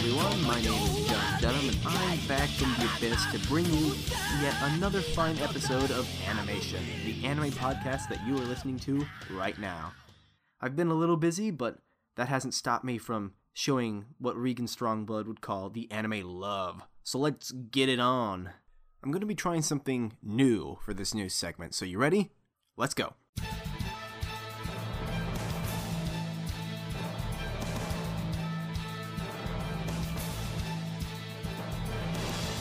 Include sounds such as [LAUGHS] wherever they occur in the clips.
Everyone. My name is John Dunham, and I'm back from the abyss to bring you yet another fine episode of Animation, the anime podcast that you are listening to right now. I've been a little busy, but that hasn't stopped me from showing what Regan Strongblood would call the anime love. So let's get it on. I'm going to be trying something new for this new segment, so you ready? Let's go.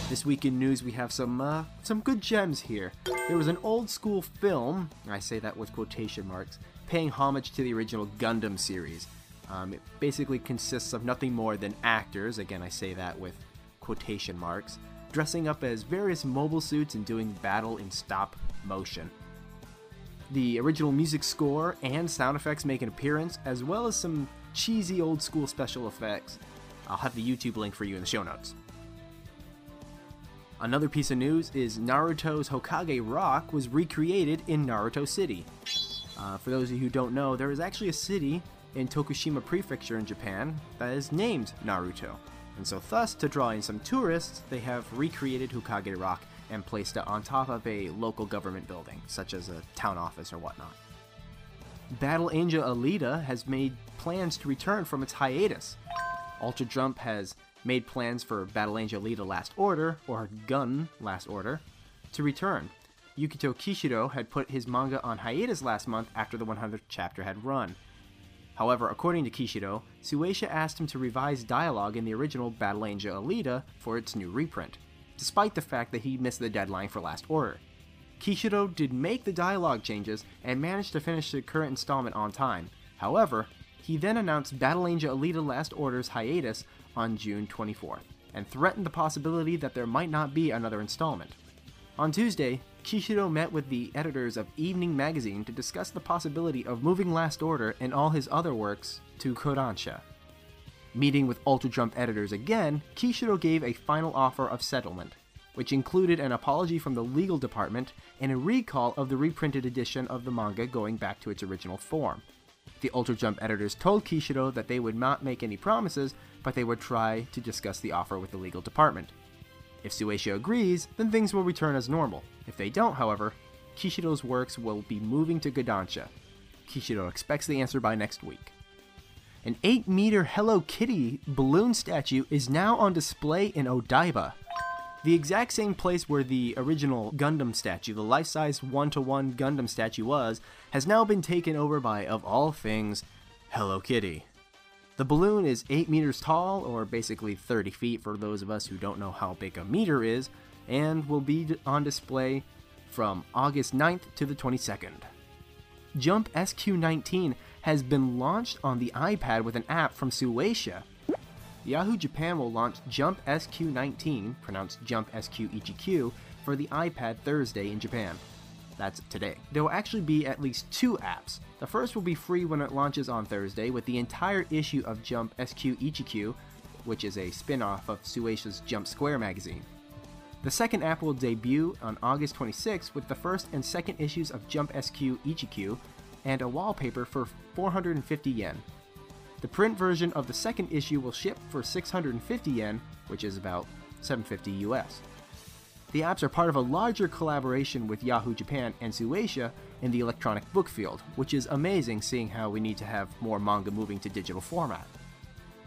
This week in news, we have some uh, some good gems here. There was an old school film, I say that with quotation marks, paying homage to the original Gundam series. Um, it basically consists of nothing more than actors, again, I say that with quotation marks, dressing up as various mobile suits and doing battle in stop motion. The original music score and sound effects make an appearance, as well as some cheesy old school special effects. I'll have the YouTube link for you in the show notes. Another piece of news is Naruto's Hokage Rock was recreated in Naruto City. Uh, for those of you who don't know, there is actually a city in Tokushima Prefecture in Japan that is named Naruto. And so, thus, to draw in some tourists, they have recreated Hokage Rock and placed it on top of a local government building, such as a town office or whatnot. Battle Angel Alita has made plans to return from its hiatus. Ultra Jump has made plans for Battle Angel Alita Last Order, or Gun Last Order, to return. Yukito Kishiro had put his manga on hiatus last month after the 100th chapter had run. However, according to Kishiro, Shueisha asked him to revise dialogue in the original Battle Angel Alita for its new reprint, despite the fact that he missed the deadline for Last Order. Kishiro did make the dialogue changes and managed to finish the current installment on time. However, he then announced Battle Angel Alita Last Order's hiatus on June 24th, and threatened the possibility that there might not be another installment. On Tuesday, Kishiro met with the editors of Evening Magazine to discuss the possibility of moving Last Order and all his other works to Kodansha. Meeting with Ultra Jump editors again, Kishiro gave a final offer of settlement, which included an apology from the legal department and a recall of the reprinted edition of the manga going back to its original form. The Ultra Jump editors told Kishiro that they would not make any promises, but they would try to discuss the offer with the legal department. If Shueisha agrees, then things will return as normal. If they don't, however, Kishiro's works will be moving to Kodansha. Kishiro expects the answer by next week. An 8 meter Hello Kitty balloon statue is now on display in Odaiba. The exact same place where the original Gundam statue, the life size 1 to 1 Gundam statue was, has now been taken over by, of all things, Hello Kitty. The balloon is 8 meters tall, or basically 30 feet for those of us who don't know how big a meter is, and will be on display from August 9th to the 22nd. Jump SQ19 has been launched on the iPad with an app from Shueisha. Yahoo Japan will launch Jump SQ19, pronounced Jump SQ EGQ, for the iPad Thursday in Japan. That's today. There will actually be at least two apps. The first will be free when it launches on Thursday with the entire issue of Jump SQ EGQ, which is a spin off of Shueisha's Jump Square magazine. The second app will debut on August 26 with the first and second issues of Jump SQ EGQ and a wallpaper for 450 yen. The print version of the second issue will ship for 650 yen, which is about 750 US. The apps are part of a larger collaboration with Yahoo Japan and Shueisha in the electronic book field, which is amazing seeing how we need to have more manga moving to digital format.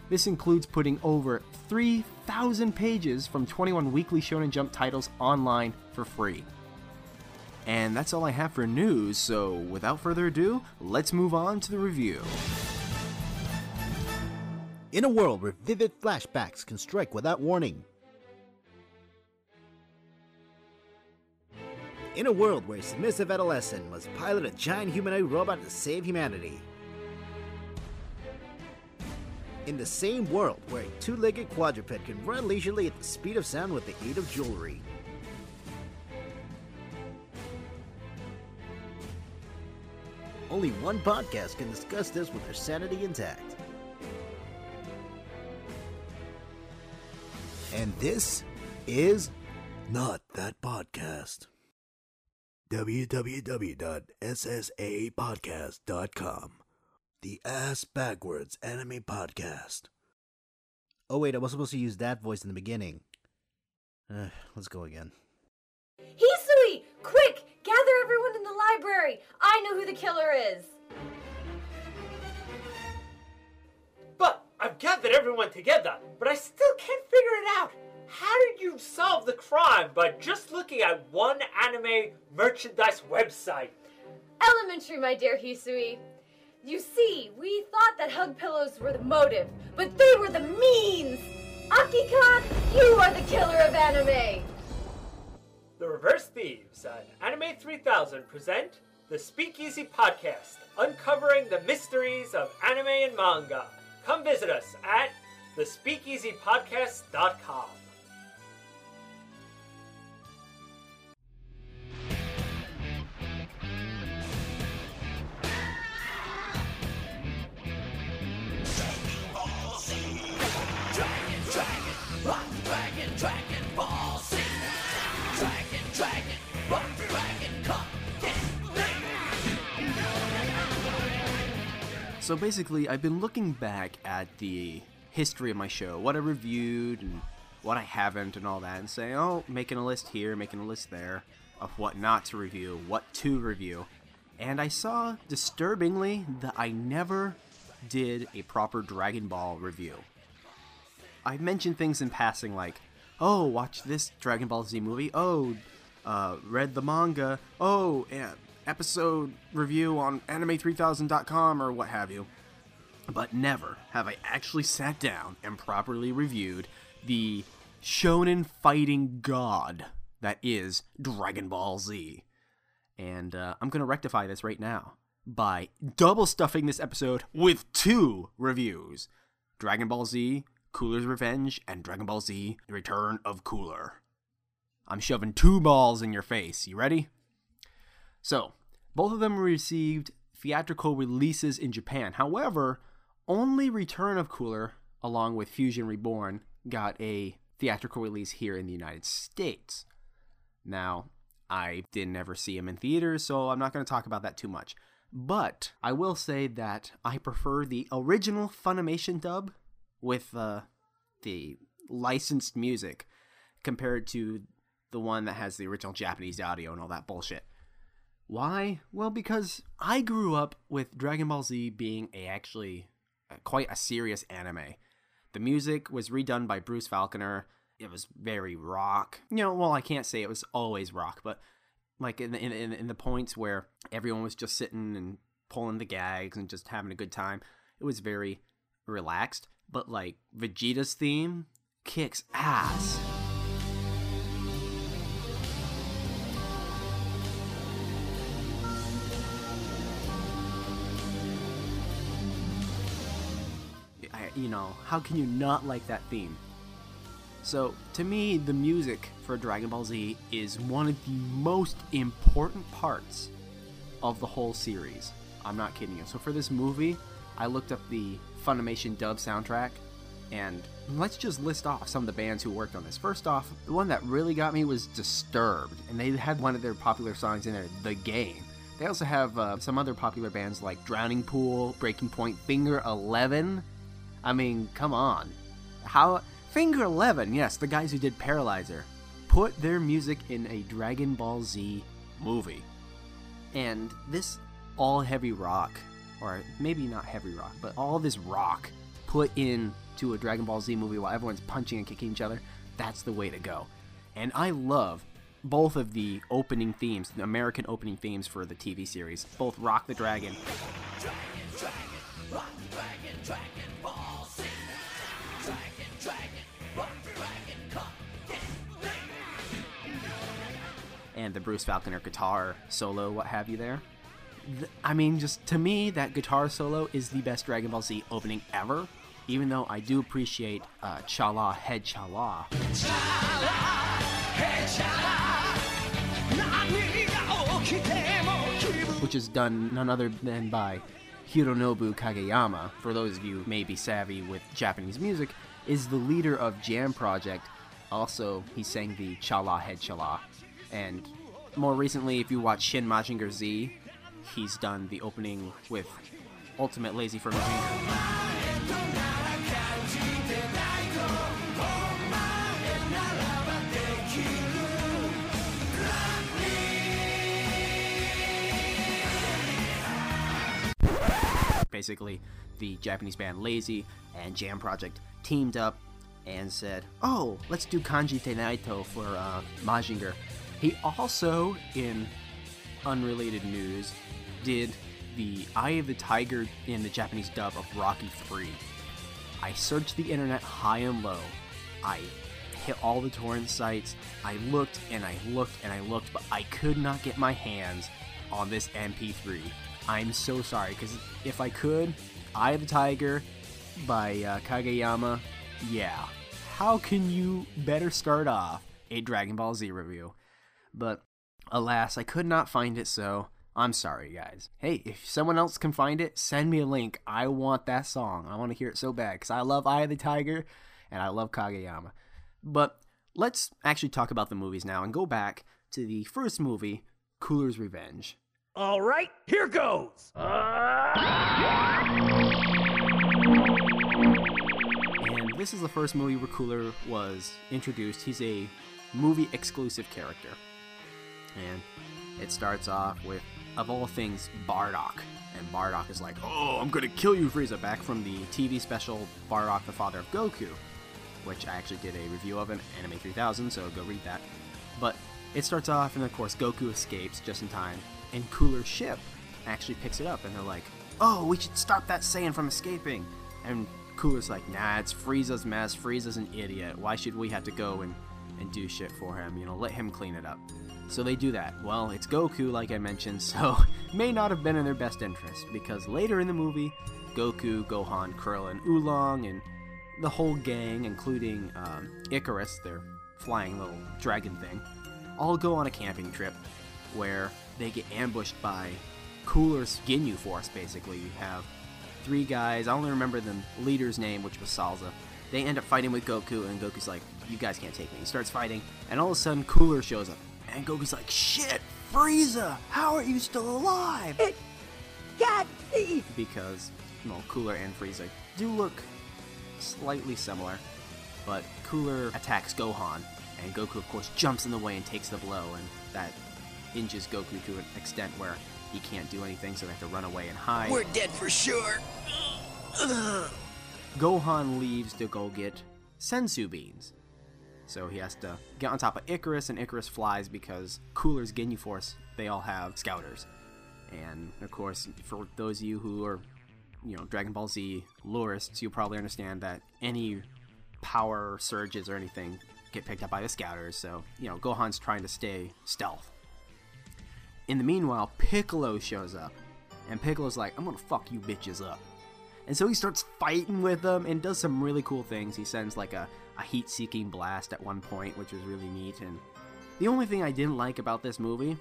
This includes putting over 3,000 pages from 21 weekly Shonen Jump titles online for free. And that's all I have for news, so without further ado, let's move on to the review. In a world where vivid flashbacks can strike without warning, In a world where a submissive adolescent must pilot a giant humanoid robot to save humanity. In the same world where a two legged quadruped can run leisurely at the speed of sound with the aid of jewelry. Only one podcast can discuss this with their sanity intact. And this is not that podcast www.ssapodcast.com. The Ass Backwards Anime Podcast. Oh wait, I was supposed to use that voice in the beginning. Uh, let's go again. Hisui! Quick! Gather everyone in the library! I know who the killer is! But I've gathered everyone together, but I still can't figure it out. How did you solve the crime by just looking at one anime merchandise website? Elementary, my dear Hisui. You see, we thought that hug pillows were the motive, but they were the means! Akika, you are the killer of anime! The Reverse Thieves and Anime 3000 present the Speakeasy Podcast, uncovering the mysteries of anime and manga. Come visit us at thespeakeasypodcast.com. So basically, I've been looking back at the history of my show, what I reviewed and what I haven't, and all that, and saying, oh, making a list here, making a list there of what not to review, what to review. And I saw, disturbingly, that I never did a proper Dragon Ball review. I mentioned things in passing like, oh, watch this Dragon Ball Z movie. Oh, uh, read the manga. Oh, yeah, episode review on anime3000.com or what have you. But never have I actually sat down and properly reviewed the shonen fighting god that is Dragon Ball Z. And uh, I'm going to rectify this right now by double stuffing this episode with two reviews Dragon Ball Z, Cooler's Revenge, and Dragon Ball Z, Return of Cooler. I'm shoving two balls in your face. You ready? So, both of them received theatrical releases in Japan. However, only Return of Cooler, along with Fusion Reborn, got a theatrical release here in the United States. Now, I didn't ever see him in theaters, so I'm not going to talk about that too much. But I will say that I prefer the original Funimation dub with uh, the licensed music compared to the one that has the original Japanese audio and all that bullshit. Why? Well, because I grew up with Dragon Ball Z being a actually quite a serious anime. The music was redone by Bruce Falconer. It was very rock. You know, well, I can't say it was always rock, but like in the, in, in the points where everyone was just sitting and pulling the gags and just having a good time, it was very relaxed. But like Vegeta's theme kicks ass. You know, how can you not like that theme? So, to me, the music for Dragon Ball Z is one of the most important parts of the whole series. I'm not kidding you. So, for this movie, I looked up the Funimation dub soundtrack, and let's just list off some of the bands who worked on this. First off, the one that really got me was Disturbed, and they had one of their popular songs in there, The Game. They also have uh, some other popular bands like Drowning Pool, Breaking Point, Finger 11, I mean, come on. How Finger 11, yes, the guys who did Paralyzer, put their music in a Dragon Ball Z movie. And this all heavy rock, or maybe not heavy rock, but all this rock put into a Dragon Ball Z movie while everyone's punching and kicking each other, that's the way to go. And I love both of the opening themes, the American opening themes for the TV series, both Rock the Dragon. And the Bruce Falconer guitar solo, what have you there. I mean, just to me, that guitar solo is the best Dragon Ball Z opening ever. Even though I do appreciate uh, Chala Head Chala. Which is done none other than by Hironobu Kageyama. For those of you may be savvy with Japanese music, is the leader of Jam Project. Also, he sang the Chala Head Chala and more recently, if you watch Shin Mazinger Z, he's done the opening with Ultimate Lazy for Mazinger. basically the Japanese band Lazy and Jam Project teamed up and said, "Oh, let's do Kanjite Knight for uh, he also, in unrelated news, did the Eye of the Tiger in the Japanese dub of Rocky 3. I searched the internet high and low. I hit all the torrent sites. I looked and I looked and I looked, but I could not get my hands on this MP3. I'm so sorry, because if I could, Eye of the Tiger by uh, Kageyama, yeah. How can you better start off a Dragon Ball Z review? But alas, I could not find it, so I'm sorry, guys. Hey, if someone else can find it, send me a link. I want that song. I want to hear it so bad because I love Eye of the Tiger and I love Kageyama. But let's actually talk about the movies now and go back to the first movie, Cooler's Revenge. All right, here goes. And this is the first movie where Cooler was introduced. He's a movie exclusive character. And it starts off with, of all things, Bardock. And Bardock is like, Oh, I'm gonna kill you, Frieza, back from the TV special Bardock, the Father of Goku, which I actually did a review of in Anime 3000, so go read that. But it starts off, and of course, Goku escapes just in time, and Cooler's ship actually picks it up, and they're like, Oh, we should stop that Saiyan from escaping. And Cooler's like, Nah, it's Frieza's mess. Frieza's an idiot. Why should we have to go and, and do shit for him? You know, let him clean it up. So they do that. Well, it's Goku, like I mentioned, [LAUGHS] so may not have been in their best interest, because later in the movie, Goku, Gohan, Krillin, Oolong, and the whole gang, including um, Icarus, their flying little dragon thing, all go on a camping trip where they get ambushed by Cooler's Ginyu Force, basically. You have three guys, I only remember the leader's name, which was Salza. They end up fighting with Goku, and Goku's like, You guys can't take me. He starts fighting, and all of a sudden, Cooler shows up. And Goku's like, Shit, Frieza, how are you still alive? It got me. because well, Cooler and Frieza do look slightly similar, but Cooler attacks Gohan, and Goku, of course, jumps in the way and takes the blow, and that injures Goku to an extent where he can't do anything, so they have to run away and hide. We're dead for sure. Gohan leaves to go get senzu beans. So he has to get on top of Icarus, and Icarus flies because Cooler's Ginyu Force, they all have scouters. And of course, for those of you who are, you know, Dragon Ball Z lurists, you probably understand that any power surges or anything get picked up by the scouters. So, you know, Gohan's trying to stay stealth. In the meanwhile, Piccolo shows up, and Piccolo's like, I'm gonna fuck you bitches up. And so he starts fighting with them and does some really cool things. He sends like a, a heat seeking blast at one point, which was really neat. And the only thing I didn't like about this movie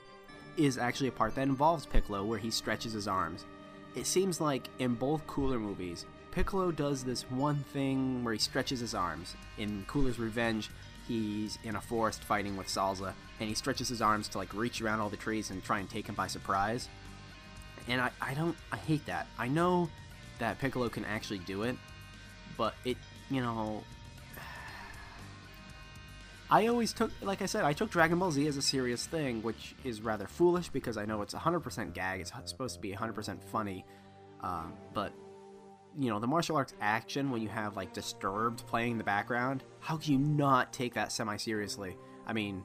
is actually a part that involves Piccolo where he stretches his arms. It seems like in both Cooler movies, Piccolo does this one thing where he stretches his arms. In Cooler's Revenge, he's in a forest fighting with Salza, and he stretches his arms to like reach around all the trees and try and take him by surprise. And I, I don't I hate that. I know that Piccolo can actually do it, but it you know [SIGHS] I always took like I said, I took Dragon Ball Z as a serious thing, which is rather foolish because I know it's 100% gag, it's supposed to be 100% funny. Um, but you know, the martial arts action when you have like Disturbed playing in the background, how can you not take that semi seriously? I mean,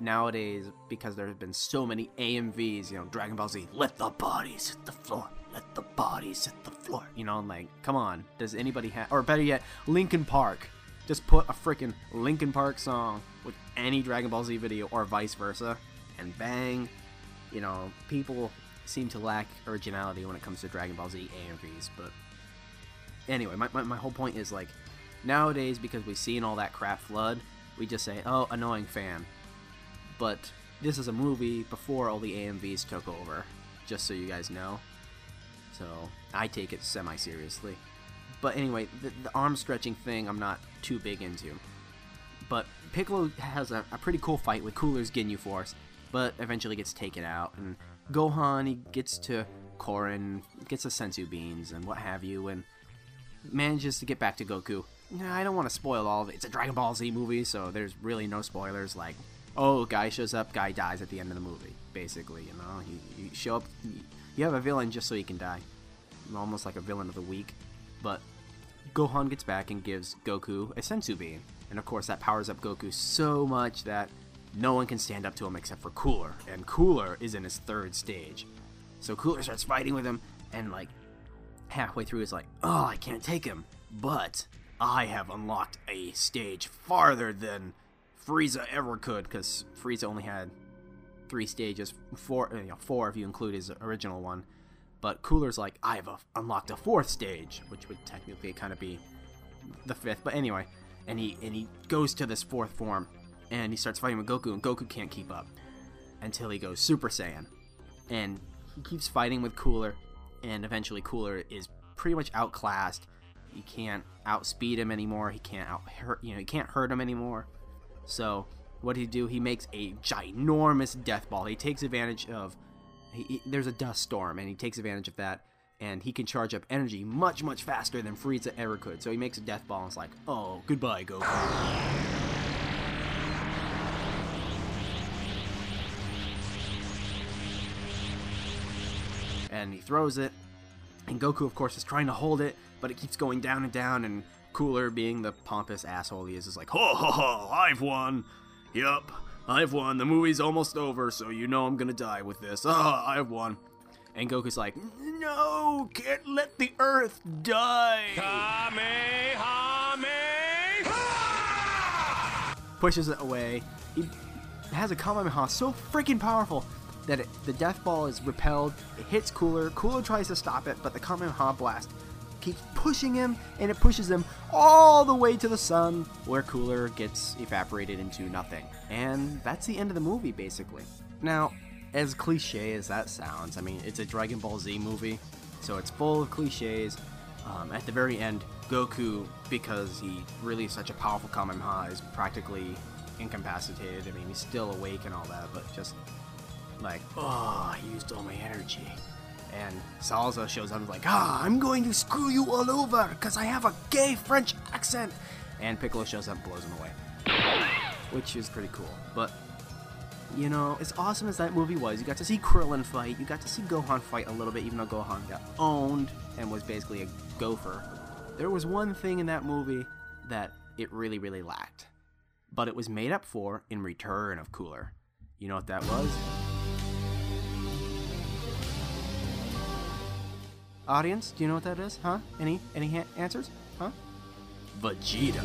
nowadays because there have been so many AMVs, you know, Dragon Ball Z, let the bodies hit the floor, let the bodies hit the floor. You know, like, come on, does anybody have, or better yet, Linkin Park. Just put a freaking Linkin Park song with any Dragon Ball Z video, or vice versa, and bang, you know, people seem to lack originality when it comes to Dragon Ball Z AMVs. But anyway, my, my, my whole point is like, nowadays, because we've seen all that crap flood, we just say, oh, annoying fan but this is a movie before all the AMVs took over, just so you guys know. So I take it semi seriously. But anyway, the, the, arm stretching thing I'm not too big into. But Piccolo has a, a pretty cool fight with Cooler's Ginyu Force, but eventually gets taken out. And Gohan, he gets to Korin, gets the Senzu Beans and what have you, and manages to get back to Goku. Nah, I don't want to spoil all of it. It's a Dragon Ball Z movie, so there's really no spoilers. Like, oh, guy shows up, guy dies at the end of the movie. Basically, you know, you, you show up, you have a villain just so he can die. Almost like a villain of the week. But Gohan gets back and gives Goku a Senzu Bean. And of course, that powers up Goku so much that no one can stand up to him except for Cooler. And Cooler is in his third stage. So Cooler starts fighting with him, and like halfway through, is like, oh, I can't take him. But I have unlocked a stage farther than Frieza ever could, because Frieza only had three stages, four, you know, four if you include his original one. But Cooler's like, I have a, unlocked a fourth stage, which would technically kind of be the fifth. But anyway, and he and he goes to this fourth form, and he starts fighting with Goku, and Goku can't keep up until he goes Super Saiyan, and he keeps fighting with Cooler, and eventually Cooler is pretty much outclassed. He can't outspeed him anymore. He can't out hurt, you know, he can't hurt him anymore. So what he do? He makes a ginormous death ball. He takes advantage of he, he- there's a dust storm, and he takes advantage of that. And he can charge up energy much, much faster than Frieza ever could. So he makes a death ball and it's like, oh, goodbye, Goku. and he throws it. And Goku, of course, is trying to hold it, but it keeps going down and down. And Cooler, being the pompous asshole he is, is like, "Ho ho ho! I've won. Yup, I've won. The movie's almost over, so you know I'm gonna die with this. Ah, I've won." And Goku's like, "No, can't let the Earth die." Pushes it away. He has a Kamehameha so freaking powerful that it, the death ball is repelled. It hits Cooler. Cooler tries to stop it, but the Kamehameha blast keeps pushing him, and it pushes him all the way to the sun, where Cooler gets evaporated into nothing. And that's the end of the movie, basically. Now, as cliche as that sounds, I mean, it's a Dragon Ball Z movie, so it's full of cliches. Um, at the very end, Goku, because he really is such a powerful Kamehameha, is practically incapacitated. I mean, he's still awake and all that, but just like, oh, I used all my energy. And Salza shows up and is like, ah, I'm going to screw you all over because I have a gay French accent. And Piccolo shows up and blows him away, which is pretty cool. But you know, as awesome as that movie was, you got to see Krillin fight, you got to see Gohan fight a little bit, even though Gohan got owned and was basically a gopher. There was one thing in that movie that it really, really lacked. But it was made up for in Return of Cooler. You know what that was? Audience, do you know what that is? Huh? Any any ha- answers? Huh? Vegeta.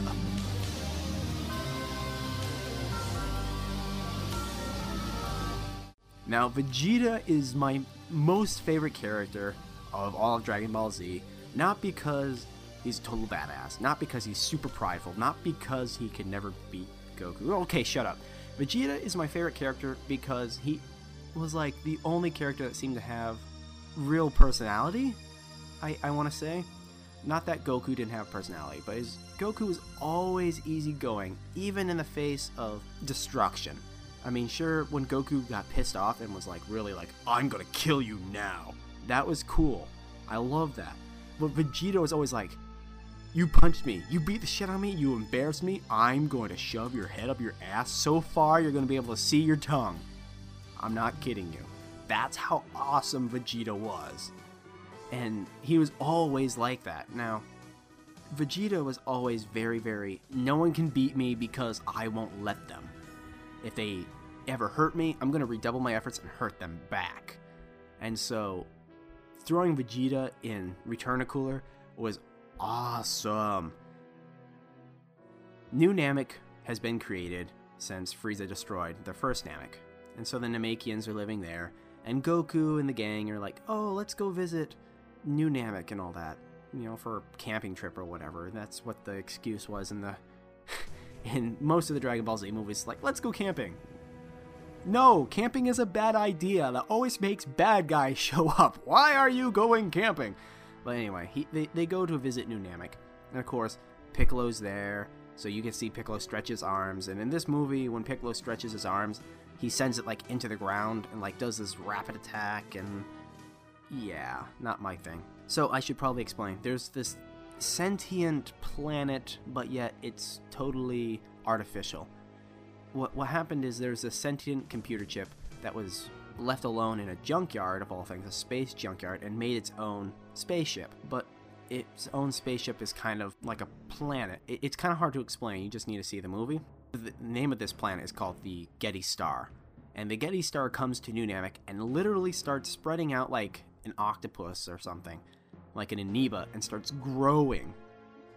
Now, Vegeta is my most favorite character of all of Dragon Ball Z, not because he's a total badass, not because he's super prideful, not because he can never beat Goku. Okay, shut up. Vegeta is my favorite character because he was like the only character that seemed to have real personality. I, I want to say, not that Goku didn't have personality, but his Goku was always easygoing, even in the face of destruction. I mean, sure, when Goku got pissed off and was like, really like, I'm gonna kill you now. That was cool. I love that. But Vegeta was always like, you punched me, you beat the shit out of me, you embarrassed me, I'm going to shove your head up your ass so far you're gonna be able to see your tongue. I'm not kidding you. That's how awesome Vegeta was. And he was always like that. Now, Vegeta was always very, very, no one can beat me because I won't let them. If they ever hurt me, I'm going to redouble my efforts and hurt them back. And so, throwing Vegeta in Return of Cooler was awesome. New Namek has been created since Frieza destroyed the first Namek. And so the Namekians are living there, and Goku and the gang are like, oh, let's go visit New Namek and all that, you know, for a camping trip or whatever. That's what the excuse was in the [LAUGHS] in most of the Dragon Ball Z movies. Like, let's go camping. No, camping is a bad idea. That always makes bad guys [LAUGHS] show up. Why are you going camping? But anyway, he, they, they go to visit New Namek. And of course, Piccolo's there, so you can see Piccolo stretch his arms. And in this movie, when Piccolo stretches his arms, he sends it like into the ground and like does this rapid attack and yeah, not my thing. So I should probably explain. There's this sentient planet, but yet it's totally artificial. What what happened is there's a sentient computer chip that was left alone in a junkyard, of all things, a space junkyard, and made its own spaceship. But its own spaceship is kind of like a planet. It- It's kind of hard to explain. You just need to see the movie. The name of this planet is called the Getty Star. And the Getty Star comes to New Namek and literally starts spreading out like an octopus or something, like an amoeba, and starts growing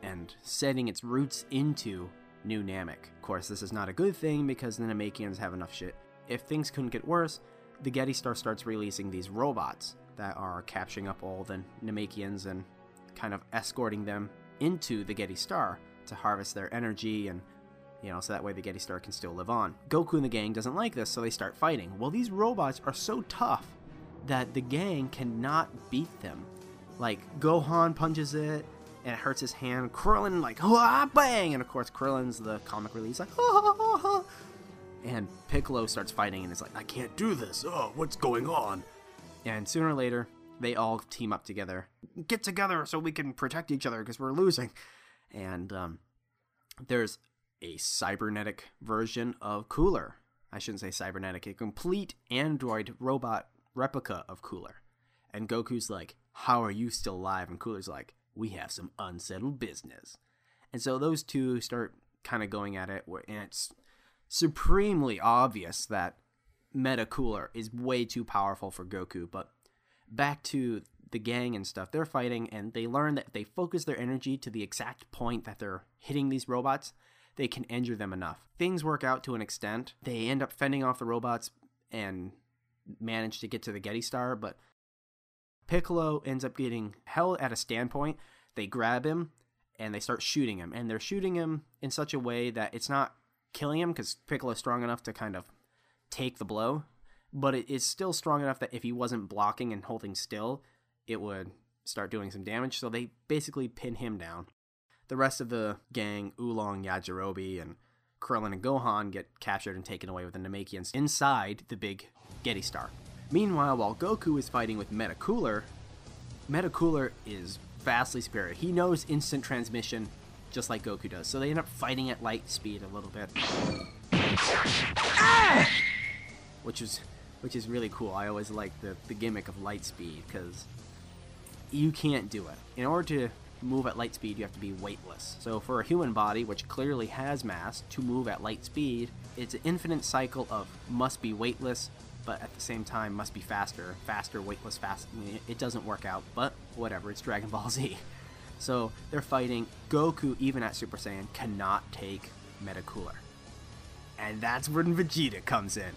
and setting its roots into New Namek. Of course, this is not a good thing because the Namekians have enough shit. If things couldn't get worse, the Getty Star starts releasing these robots that are capturing up all the Namekians and kind of escorting them into the Getty Star to harvest their energy and you know, so that way the Getty Star can still live on. Goku and the gang doesn't like this, so they start fighting. Well, these robots are so tough that the gang cannot beat them. Like Gohan punches it and it hurts his hand. Krillin like ah bang, and of course Krillin's the comic relief like ha ha ha ha. And Piccolo starts fighting and is like, I can't do this. Oh, what's going on? And sooner or later, they all team up together. Get together so we can protect each other because we're losing. And um, there's a cybernetic version of Cooler. I shouldn't say cybernetic, a complete android robot replica of Cooler. And Goku's like, How are you still alive? And Cooler's like, We have some unsettled business. And so those two start kind of going at it, and it's supremely obvious that Meta Cooler is way too powerful for Goku. But back to the gang and stuff, they're fighting, and they learn that if they focus their energy to the exact point that they're hitting these robots, they can injure them enough. Things work out to an extent. They end up fending off the robots and manage to get to the Getty Star, but Piccolo ends up getting held at a standpoint. They grab him and they start shooting him, and they're shooting him in such a way that it's not killing him because Piccolo's strong enough to kind of take the blow, but it is still strong enough that if he wasn't blocking and holding still, it would start doing some damage. So they basically pin him down. The rest of the gang, Oolong, Yajirobe, and Krillin and Gohan get captured and taken away with the Namekians inside the big Getty Star. Meanwhile, while Goku is fighting with Metacooler, Metacooler is vastly superior. He knows instant transmission just like Goku does. So they end up fighting at light speed a little bit. Ah! Which is which is really cool. I always like the, the gimmick of light speed because you can't do it. In order to move at light speed, you have to be weightless. So for a human body, which clearly has mass, to move at light speed, it's an infinite cycle of must be weightless, but at the same time must be faster, faster, weightless, fast. It doesn't work out, but whatever. It's Dragon Ball [LAUGHS] Z. So they're fighting. Goku, even at Super Saiyan, cannot take Metacooler. And that's when Vegeta comes in.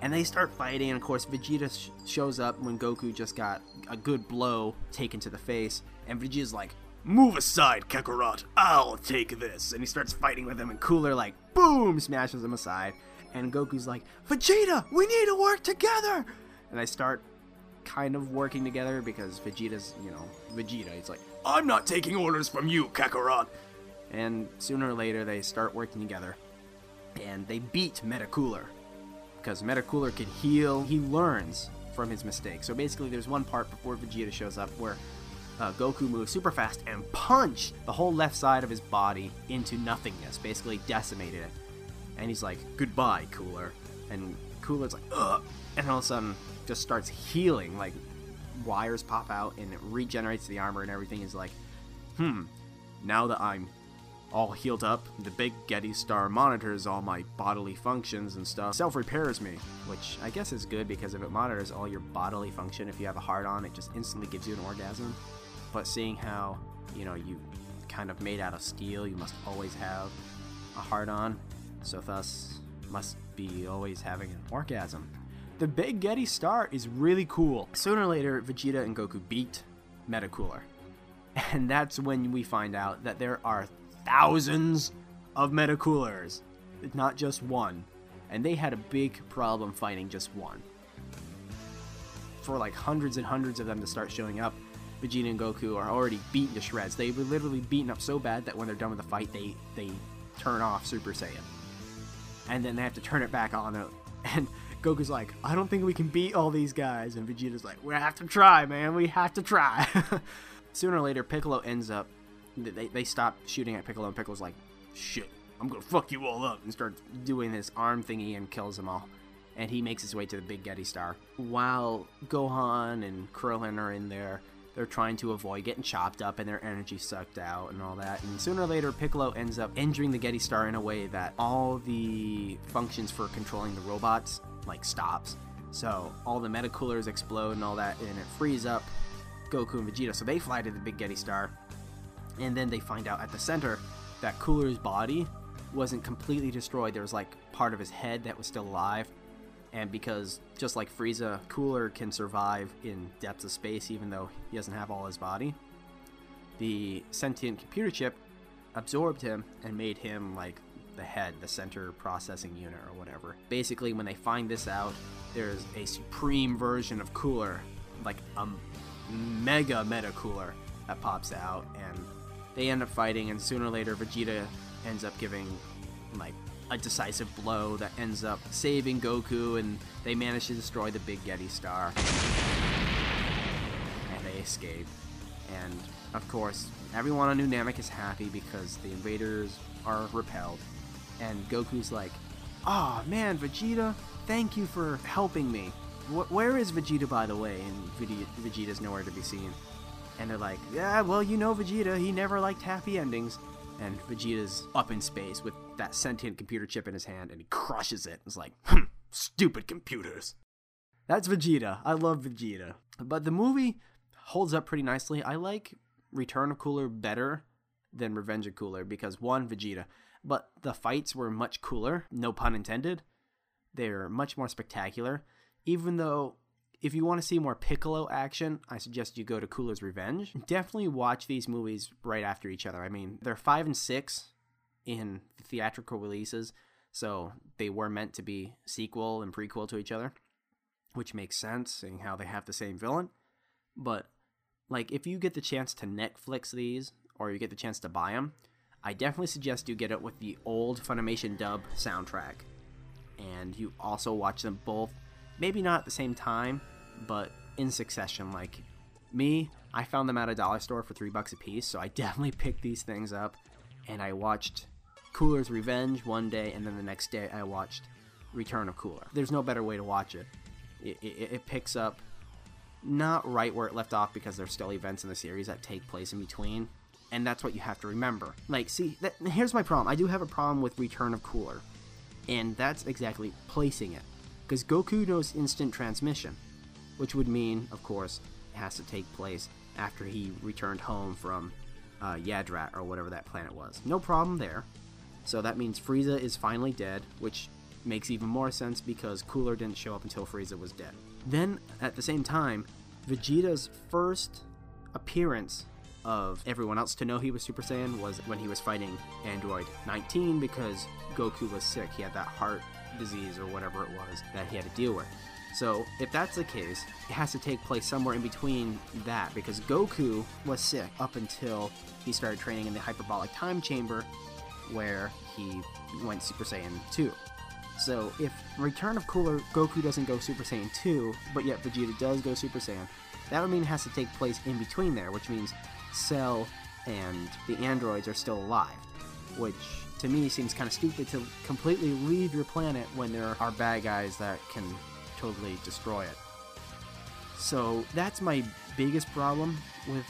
And they start fighting, and of course, Vegeta sh- shows up when Goku just got a good blow taken to the face. And Vegeta's like, Move aside, Kakarot, I'll take this. And he starts fighting with him, and Cooler, like, boom, smashes him aside. And Goku's like, Vegeta, we need to work together! And they start kind of working together because Vegeta's, you know, Vegeta. He's like, I'm not taking orders from you, Kakarot. And sooner or later, they start working together. And they beat Metacooler. Because Metacooler can heal. He learns from his mistakes. So basically, there's one part before Vegeta shows up where uh, Goku moves super fast and punched the whole left side of his body into nothingness, basically decimated it. And he's like, "Goodbye, Cooler." And Cooler's like, "Ugh," and all of a sudden just starts healing. Like wires pop out and it regenerates the armor and everything. Is like, hmm. Now that I'm all healed up, the big Getty Star monitors all my bodily functions and stuff. Self repairs me, which I guess is good because if it monitors all your bodily function, if you have a heart on, it just instantly gives you an orgasm. But seeing how, you know, you kind of made out of steel, you must always have a hard on, so thus must be always having an orgasm. The big Getty Star is really cool. Sooner or later, Vegeta and Goku beat Metacooler. [LAUGHS] And that's when we find out that there are thousands of Metacoolers, not just one. And they had a big problem fighting just one. For like hundreds and hundreds of them to start showing up, Vegeta and Goku are already beaten to shreds. They were literally beaten up so bad that when they're done with the fight, they they turn off Super Saiyan, and then they have to turn it back on. [LAUGHS] And Goku's like, "I don't think we can beat all these guys," and Vegeta's like, "We have to try, man. We have to try." [LAUGHS] Sooner or later, Piccolo ends up. They they stop shooting at Piccolo, and Piccolo's like, "Shit, I'm gonna fuck you all up," and starts doing this arm thingy and kills them all. and he makes his way to the Big Getty Star. While Gohan and Krillin are in there, they're trying to avoid getting chopped up and their energy sucked out and all that. And sooner or later, Piccolo ends up injuring the Getty Star in a way that all the functions for controlling the robots like stops. So all the meta coolers explode and all that, and it frees up Goku and Vegeta. So they fly to the Big Getty Star, and then they find out at the center that Cooler's body wasn't completely destroyed. There was like part of his head that was still alive, and because just like Frieza, Cooler can survive in depths of space even though he doesn't have all his body. The sentient computer chip absorbed him and made him like the head, the center processing unit or whatever. Basically, when they find this out, there's a supreme version of Cooler, like a mega meta Cooler that pops out, and they end up fighting. And sooner or later, Vegeta ends up giving like a decisive blow that ends up saving Goku, and they manage to destroy the Big Getty Star. And they escape. And of course, everyone on New Namek is happy because the invaders are repelled. And Goku's like, "Ah, oh, man, Vegeta, thank you for helping me. Wh- where is Vegeta, by the way?" And Vegeta's nowhere to be seen. And they're like, "Yeah, well, you know Vegeta. He never liked happy endings." And Vegeta's up in space with that sentient computer chip in his hand, and he crushes it. It's like, hmm, stupid computers. That's Vegeta. I love Vegeta. But the movie holds up pretty nicely. I like Return of Cooler better than Revenge of Cooler because one, Vegeta, but the fights were much cooler, no pun intended. They're much more spectacular. Even though, if you want to see more Piccolo action, I suggest you go to Cooler's Revenge. Definitely watch these movies right after each other. I mean, they're five and six in theatrical releases, so they were meant to be sequel and prequel to each other, which makes sense, seeing how they have the same villain. But, like, if you get the chance to Netflix these, or you get the chance to buy them, I definitely suggest you get it with the old Funimation dub soundtrack. And you also watch them both, maybe not at the same time, but in succession. Like me, I found them at a dollar store for three bucks a piece, so I [LAUGHS] definitely picked these things up. And I watched Cooler's Revenge one day, and then the next day I watched Return of Cooler. There's no better way to watch it. It, it, it picks up not right where it left off because there's still events in the series that take place in between and that's what you have to remember. Like, see, that, here's my problem. I do have a problem with Return of Cooler, and that's exactly placing it. Because Goku knows instant transmission, which would mean, of course, it has to take place after he returned home from uh, Yardrat or whatever that planet was. No problem there. So that means Frieza is finally dead, which makes even more sense because Cooler didn't show up until Frieza was dead. Then, at the same time, Vegeta's first appearance of everyone else to know he was Super Saiyan was when he was fighting Android 19 because Goku was sick. He had that heart disease or whatever it was that he had to deal with. So, if that's the case, it has to take place somewhere in between that because Goku was sick up until he started training in the hyperbolic time chamber where he went Super Saiyan 2. So, if Return of Cooler Goku doesn't go Super Saiyan 2, but yet Vegeta does go Super Saiyan, that would mean it has to take place in between there, which means Cell and the androids are still alive, which to me seems kind of stupid to completely leave your planet when there are bad guys that can totally destroy it. So that's my biggest problem with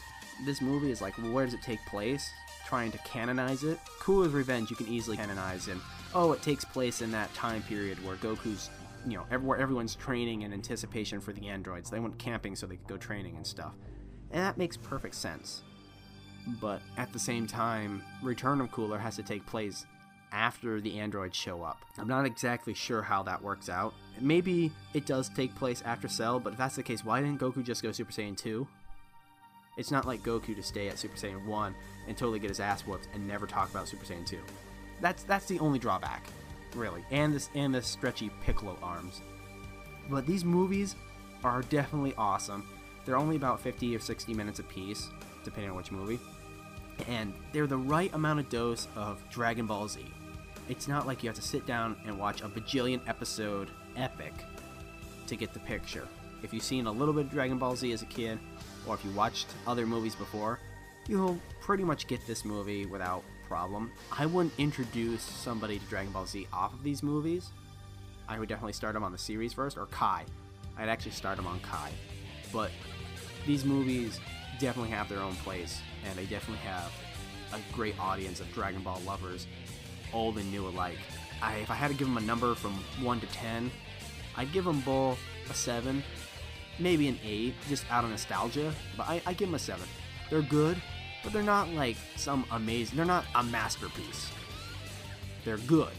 this movie is like, where does it take place? Trying to canonize it. Cool Cooler's Revenge you can easily canonize in. Oh, it takes place in that time period where Goku's, you know, everywhere everyone's training in anticipation for the androids. They went camping so they could go training and stuff, and that makes perfect sense but at the same time, Return of Cooler has to take place after the androids show up. I'm not exactly sure how that works out. Maybe it does take place after Cell, but if that's the case, why didn't Goku just go Super Saiyan 2? It's not like Goku to stay at Super Saiyan 1 and totally get his ass whooped and never talk about Super Saiyan 2. That's that's the only drawback, really. And this and the stretchy Piccolo arms. But these movies are definitely awesome. They're only about 50 or 60 minutes apiece, depending on which movie and they're the right amount of dose of Dragon Ball Z. It's not like you have to sit down and watch a bajillion episode epic to get the picture. If you've seen a little bit of Dragon Ball Z as a kid, or if you watched other movies before, you'll pretty much get this movie without problem. I wouldn't introduce somebody to Dragon Ball Z off of these movies I would definitely start them on the series first, or Kai. I'd actually start them on Kai. But these movies definitely have their own place, and they definitely have a great audience of Dragon Ball lovers, old and new alike. I, if I had to give them a number from 1 to 10, I'd give them both a 7, maybe an 8, just out of nostalgia, but I, I give them a 7. They're good, but they're not like some amazing, they're not a masterpiece. They're good.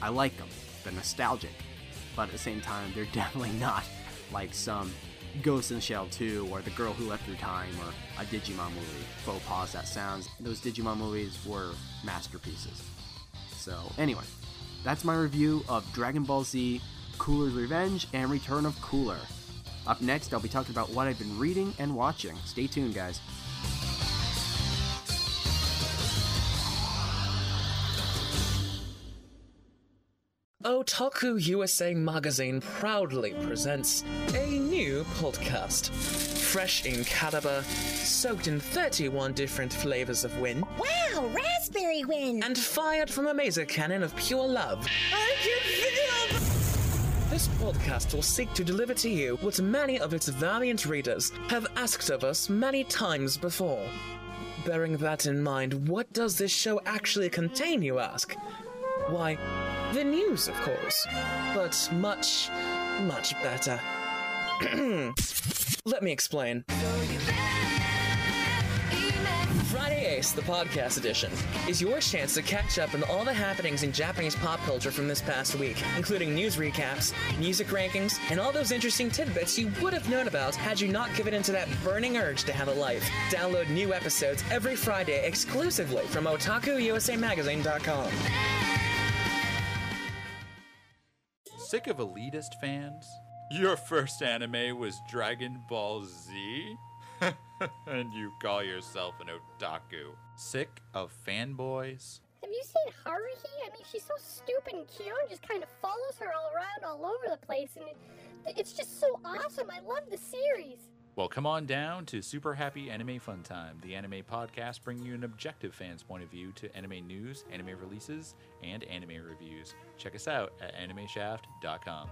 I like them. They're nostalgic. But at the same time, they're [LAUGHS] definitely not like some Ghost in the Shell 2 or The Girl Who Leapt Through Time or a Digimon movie. Faux pause that sounds. Those Digimon movies were masterpieces. So, anyway, that's my review of Dragon Ball Z, Cooler's Revenge, and Return of Cooler. Up next, I'll be talking about what I've been reading and watching. Stay tuned, guys. Otaku USA Magazine proudly presents a new podcast. Fresh in caliber, soaked in 31 different flavors of wind, Wow, raspberry wind. and fired from a mazer cannon of pure love. I can feel This podcast will seek to deliver to you what many of its valiant readers have asked of us many times before. Bearing that in mind, what does this show actually contain, you ask? Why, the news, of course. But much, much better. [CLEARS THROAT] Let me explain. Friday Ace, the podcast edition, is your chance to catch up on all the happenings in Japanese pop culture from this past week, including news recaps, music rankings, and all those interesting tidbits you would have known about had you not given into that burning urge to have a life. Download new episodes every Friday exclusively from OtakuUSAMagazine.com. Sick of elitist fans? Your first anime was Dragon Ball Z? [LAUGHS] and you call yourself an otaku. Sick of fanboys? Have you seen Haruhi? I mean, she's so stupid and cute and just kind of follows her all around all over the place, and it, it's just so awesome. I love the series. Well, come on down to Super Happy Anime Fun Time, the anime podcast bringing you an objective fan's point of view to anime news, anime releases, and anime reviews. Check us out at animeshaft.com.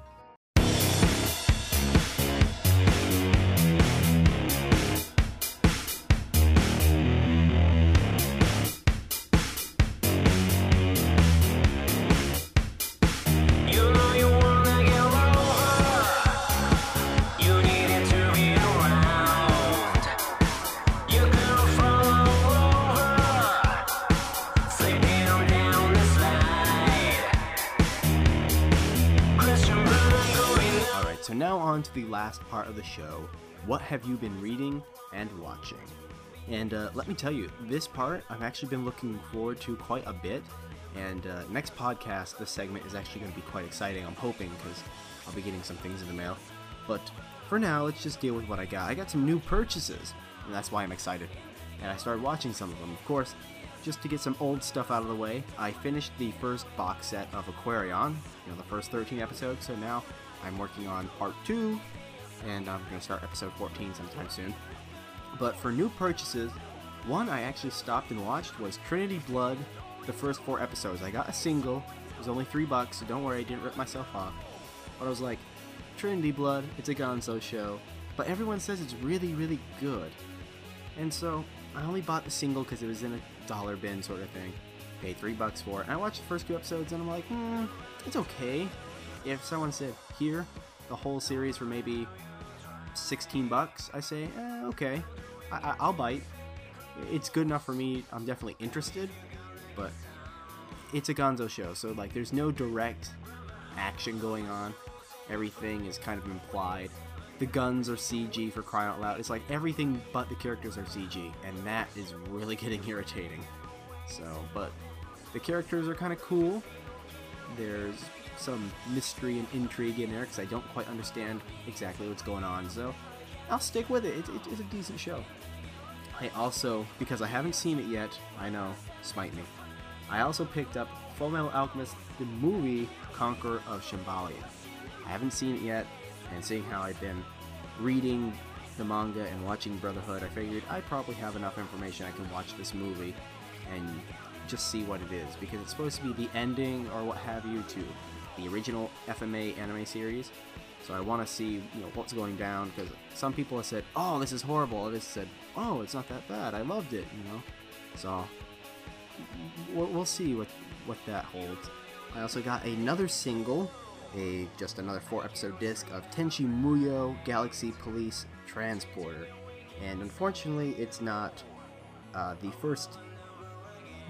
the last part of the show. What have you been reading and watching? And uh, let me tell you, this part I've actually been looking forward to quite a bit. And uh, next podcast, this segment is actually going to be quite exciting. I'm hoping because I'll be getting some things in the mail. But for now, let's just deal with what I got. I got some new purchases, and that's why I'm excited. And I started watching some of them. Of course, just to get some old stuff out of the way, I finished the first box set of Aquarion, you know, the first 13 episodes. So now I'm working on part two, and I'm going to start episode 14 sometime soon. But for new purchases, one I actually stopped and watched was Trinity Blood, the first four episodes. I got a single, it was only three bucks, so don't worry, I didn't rip myself off. But I was like, Trinity Blood, it's a Gonzo show, but everyone says it's really, really good. And so I only bought the single because it was in a dollar bin sort of thing. Paid three bucks for it. And I watched the first two episodes and I'm like, hmm, it's okay. If someone said, here, the whole series for maybe 16 bucks, I say, eh, okay, I- I- I'll bite. It's good enough for me. I'm definitely interested, but it's a Gonzo show, so like there's no direct action going on. Everything is kind of implied. The guns are CG for crying out loud. It's like everything but the characters are CG, and that is really [LAUGHS] getting irritating. So, but the characters are kind of cool. There's some mystery and intrigue in there because I don't quite understand exactly what's going on. So, I'll stick with it. It, it. It's a decent show. I also, because I haven't seen it yet, I know, smite me. I also picked up Full Metal Alchemist, the movie Conqueror of Shambhala. I haven't seen it yet, and seeing how I've been reading the manga and watching Brotherhood, I figured I probably have enough information I can watch this movie and just see what it is because it's supposed to be the ending or what have you to the original FMA anime series. So I want to see you know what's going down because some people have said, "Oh, this is horrible." Others said, "Oh, it's not that bad. I loved it." You know, so we'll, see what what that holds. I also got another single, a just another four episode disc of Tenchi Muyo Galaxy Police Transporter, and unfortunately, it's not uh, the first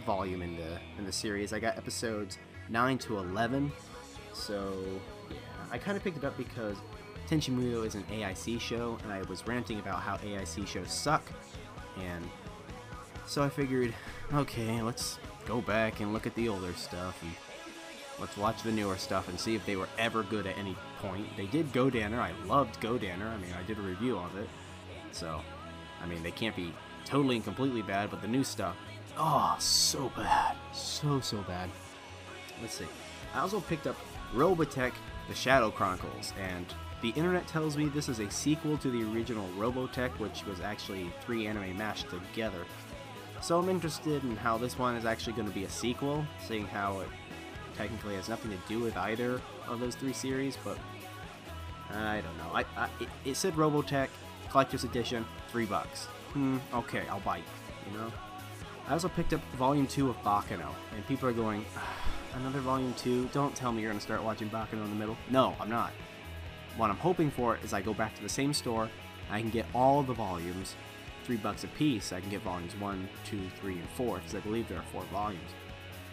volume in the in the series. I got episodes nine to eleven, so yeah, I kind of picked it up because Tenchi Muyo is an AIC show, and I was ranting about how AIC shows suck, and so I figured, okay, let's go back and look at the older stuff and let's watch the newer stuff and see if they were ever good at any point. They did Godannar. I loved Godannar. I mean, I did a review of it. So, I mean, they can't be totally and completely bad, but the new stuff, oh, so bad. So, so bad. Let's see. I also picked up Robotech The Shadow Chronicles, and the internet tells me this is a sequel to the original Robotech, which was actually three anime mashed together. So I'm interested in how this one is actually going to be a sequel, seeing how it technically has nothing to do with either of those three series, but I don't know. I, I it, it said Robotech Collector's Edition, three bucks. Hmm, okay, I'll bite. You know. I also picked up Volume Two of Baccano, and people are going, "Ah, another Volume Two. Don't tell me you're gonna start watching Baccano in the middle. No, I'm not. What I'm hoping for is I go back to the same store, I can get all the volumes, three bucks a piece. I can get volumes one, two, three, and four because I believe there are four volumes.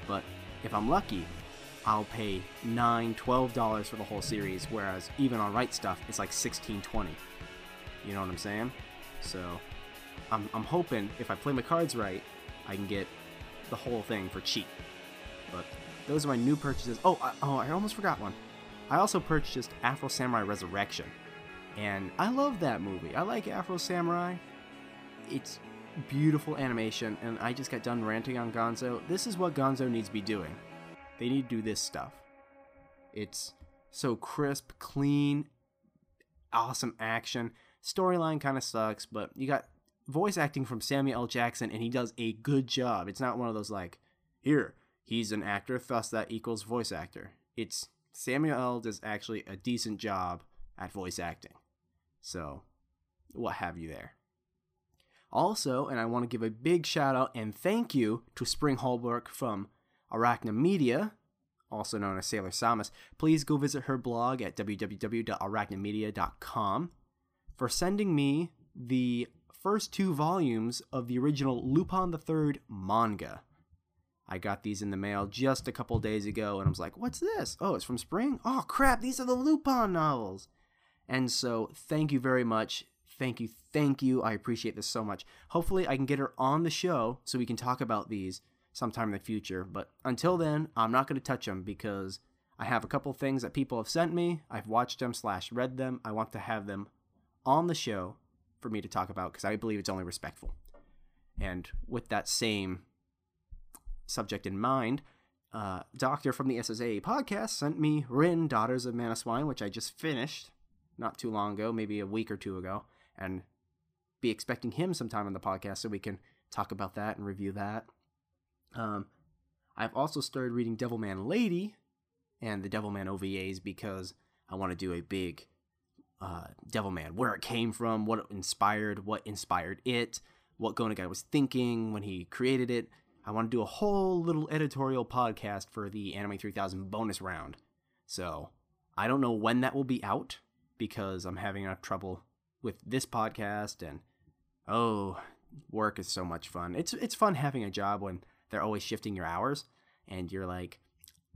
But if I'm lucky, I'll pay nine, twelve dollars for the whole series, whereas even on Right Stuf, it's like sixteen, twenty. You know what I'm saying? So I'm, I'm hoping if I play my cards right, I can get the whole thing for cheap. But those are my new purchases. Oh, I, oh, I almost forgot one. I also purchased Afro Samurai Resurrection, and I love that movie. I like Afro Samurai. It's beautiful animation, and I just got done ranting on Gonzo. This is what Gonzo needs to be doing. They need to do this stuff. It's so crisp, clean, awesome action. Storyline kind of sucks, but you got voice acting from Samuel L. Jackson, and he does a good job. It's not one of those like, here, he's an actor, thus that equals voice actor. It's Samuel L. does actually a decent job at voice acting. So, what have you there? Also, and I want to give a big shout out and thank you to Spring Holbrook from Arachna Media, also known as Sailor Samus. Please go visit her blog at www.arachnamedia.com for sending me the first two volumes of the original Lupin the Third manga. I got these in the mail just a couple days ago, and I was like, "What's this? Oh, it's from Spring. Oh crap! These are the Lupin novels." And so, thank you very much. Thank you, thank you. I appreciate this so much. Hopefully, I can get her on the show so we can talk about these sometime in the future. But until then, I'm not going to touch them because I have a couple things that people have sent me. I've watched them slash read them. I want to have them on the show for me to talk about because I believe it's only respectful. And with that same subject in mind, uh, Doctor from the SSA podcast sent me Rin, Daughters of Mnemosyne, which I just finished not too long ago, maybe a week or two ago, and be expecting him sometime on the podcast so we can talk about that and review that. Um, I've also started reading Devilman Lady and the Devilman OVAs because I want to do a big uh, Devilman, where it came from, what inspired, what inspired it, what Go Nagai was thinking when he created it. I want to do a whole little editorial podcast for the Anime 3000 bonus round. So I don't know when that will be out because I'm having enough trouble with this podcast and oh, work is so much fun. It's it's fun having a job when they're always shifting your hours and you're like,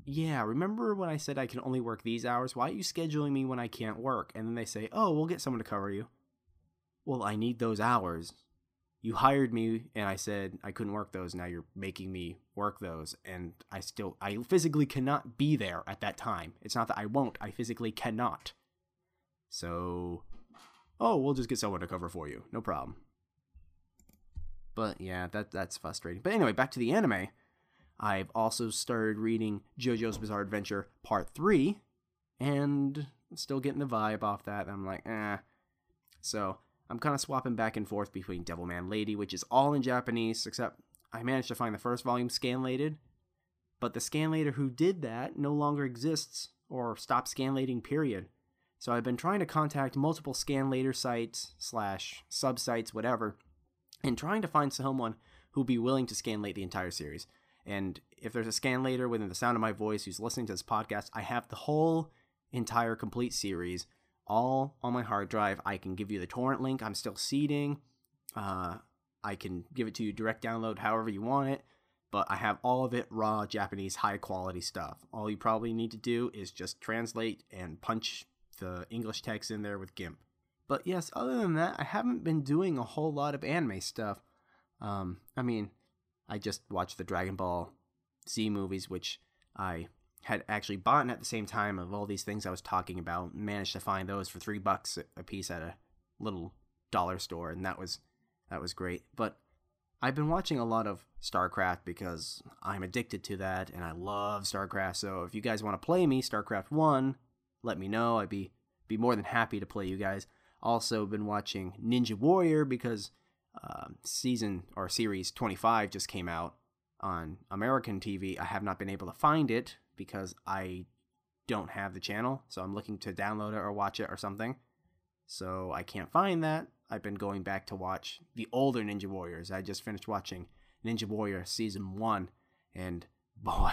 yeah, remember when I said I can only work these hours? Why are you scheduling me when I can't work? And then they say, oh, we'll get someone to cover you. Well, I need those hours. You hired me and I said I couldn't work those. Now you're making me work those. And I still, I physically cannot be there at that time. It's not that I won't, I physically cannot. So, oh, we'll just get someone to cover for you. No problem. But yeah, that that's frustrating. But anyway, back to the anime. I've also started reading JoJo's Bizarre Adventure Part 3, and still getting the vibe off that. I'm like, eh. So I'm kind of swapping back and forth between Devilman Lady, which is all in Japanese, except I managed to find the first volume scanlated. But the scanlator who did that no longer exists or stopped scanlating, period. So I've been trying to contact multiple scanlator sites, slash subsites, whatever, and trying to find someone who'd be willing to scanlate the entire series. And if there's a scanlator within the sound of my voice who's listening to this podcast, I have the whole entire complete series all on my hard drive. I can give you the torrent link. I'm still seeding. Uh, I can give it to you direct download however you want it, but I have all of it raw Japanese high quality stuff. All you probably need to do is just translate and punch the English text in there with GIMP. But yes, other than that, I haven't been doing a whole lot of anime stuff. Um, I mean, I just watched the Dragon Ball Z movies, which I had actually bought at the same time of all these things I was talking about. Managed to find those for three bucks a piece at a little dollar store, and that was that was great. But I've been watching a lot of StarCraft because I'm addicted to that, and I love StarCraft. So if you guys want to play me StarCraft One, let me know. I'd be be more than happy to play you guys. Also been watching Ninja Warrior because uh, season or series 25 just came out on American TV. I have not been able to find it because I don't have the channel, so I'm looking to download it or watch it or something. So I can't find that. I've been going back to watch the older Ninja Warriors. I just finished watching Ninja Warrior season 1 and [LAUGHS] boy,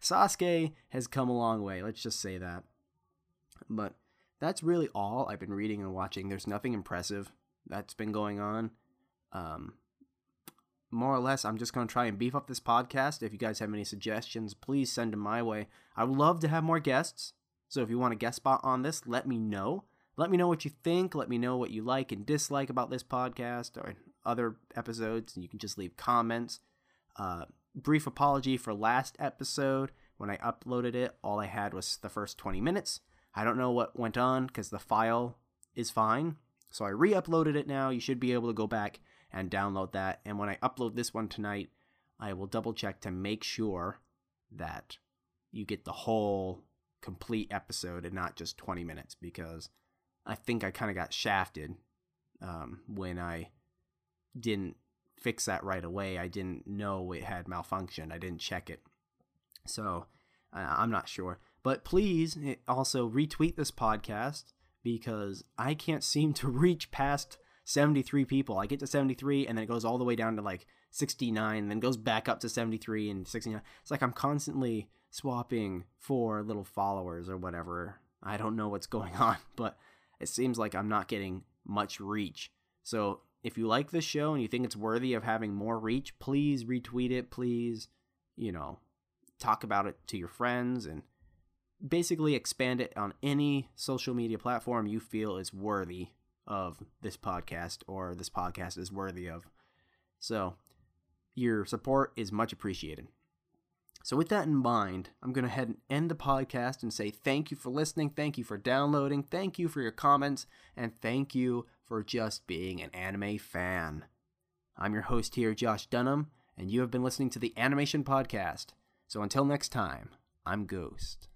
Sasuke has come a long way. Let's just say that. But that's really all I've been reading and watching. There's nothing impressive that's been going on. Um, more or less, I'm just going to try and beef up this podcast. If you guys have any suggestions, please send them my way. I would love to have more guests. So if you want a guest spot on this, let me know. Let me know what you think. Let me know what you like and dislike about this podcast or other episodes. And you can just leave comments. Uh, brief apology for last episode. When I uploaded it, all I had was the first 20 minutes. I don't know what went on because the file is fine. So I re uploaded it now. You should be able to go back and download that. And when I upload this one tonight, I will double check to make sure that you get the whole complete episode and not just 20 minutes because I think I kind of got shafted um, when I didn't fix that right away. I didn't know it had malfunctioned. I didn't check it. So uh, I'm not sure. But please eh, also retweet this podcast because I can't seem to reach past 73 people. I get to 73 and then it goes all the way down to like 69 and then goes back up to 73 and 69. It's like I'm constantly swapping for little followers or whatever. I don't know what's going [LAUGHS] on, but it seems like I'm not getting much reach. So if you like this show and you think it's worthy of having more reach, please retweet it. Please, you know, talk about it to your friends and basically expand it on any social media platform you feel is worthy of this podcast or this podcast is worthy of. So, your support is much appreciated. So, with that in mind, I'm going to head and end the podcast and say thank you for listening, thank you for downloading, thank you for your comments, and thank you for just being an anime fan. I'm your host here, Josh Dunham, and you have been listening to the Animation Podcast. So, until next time, I'm Ghost.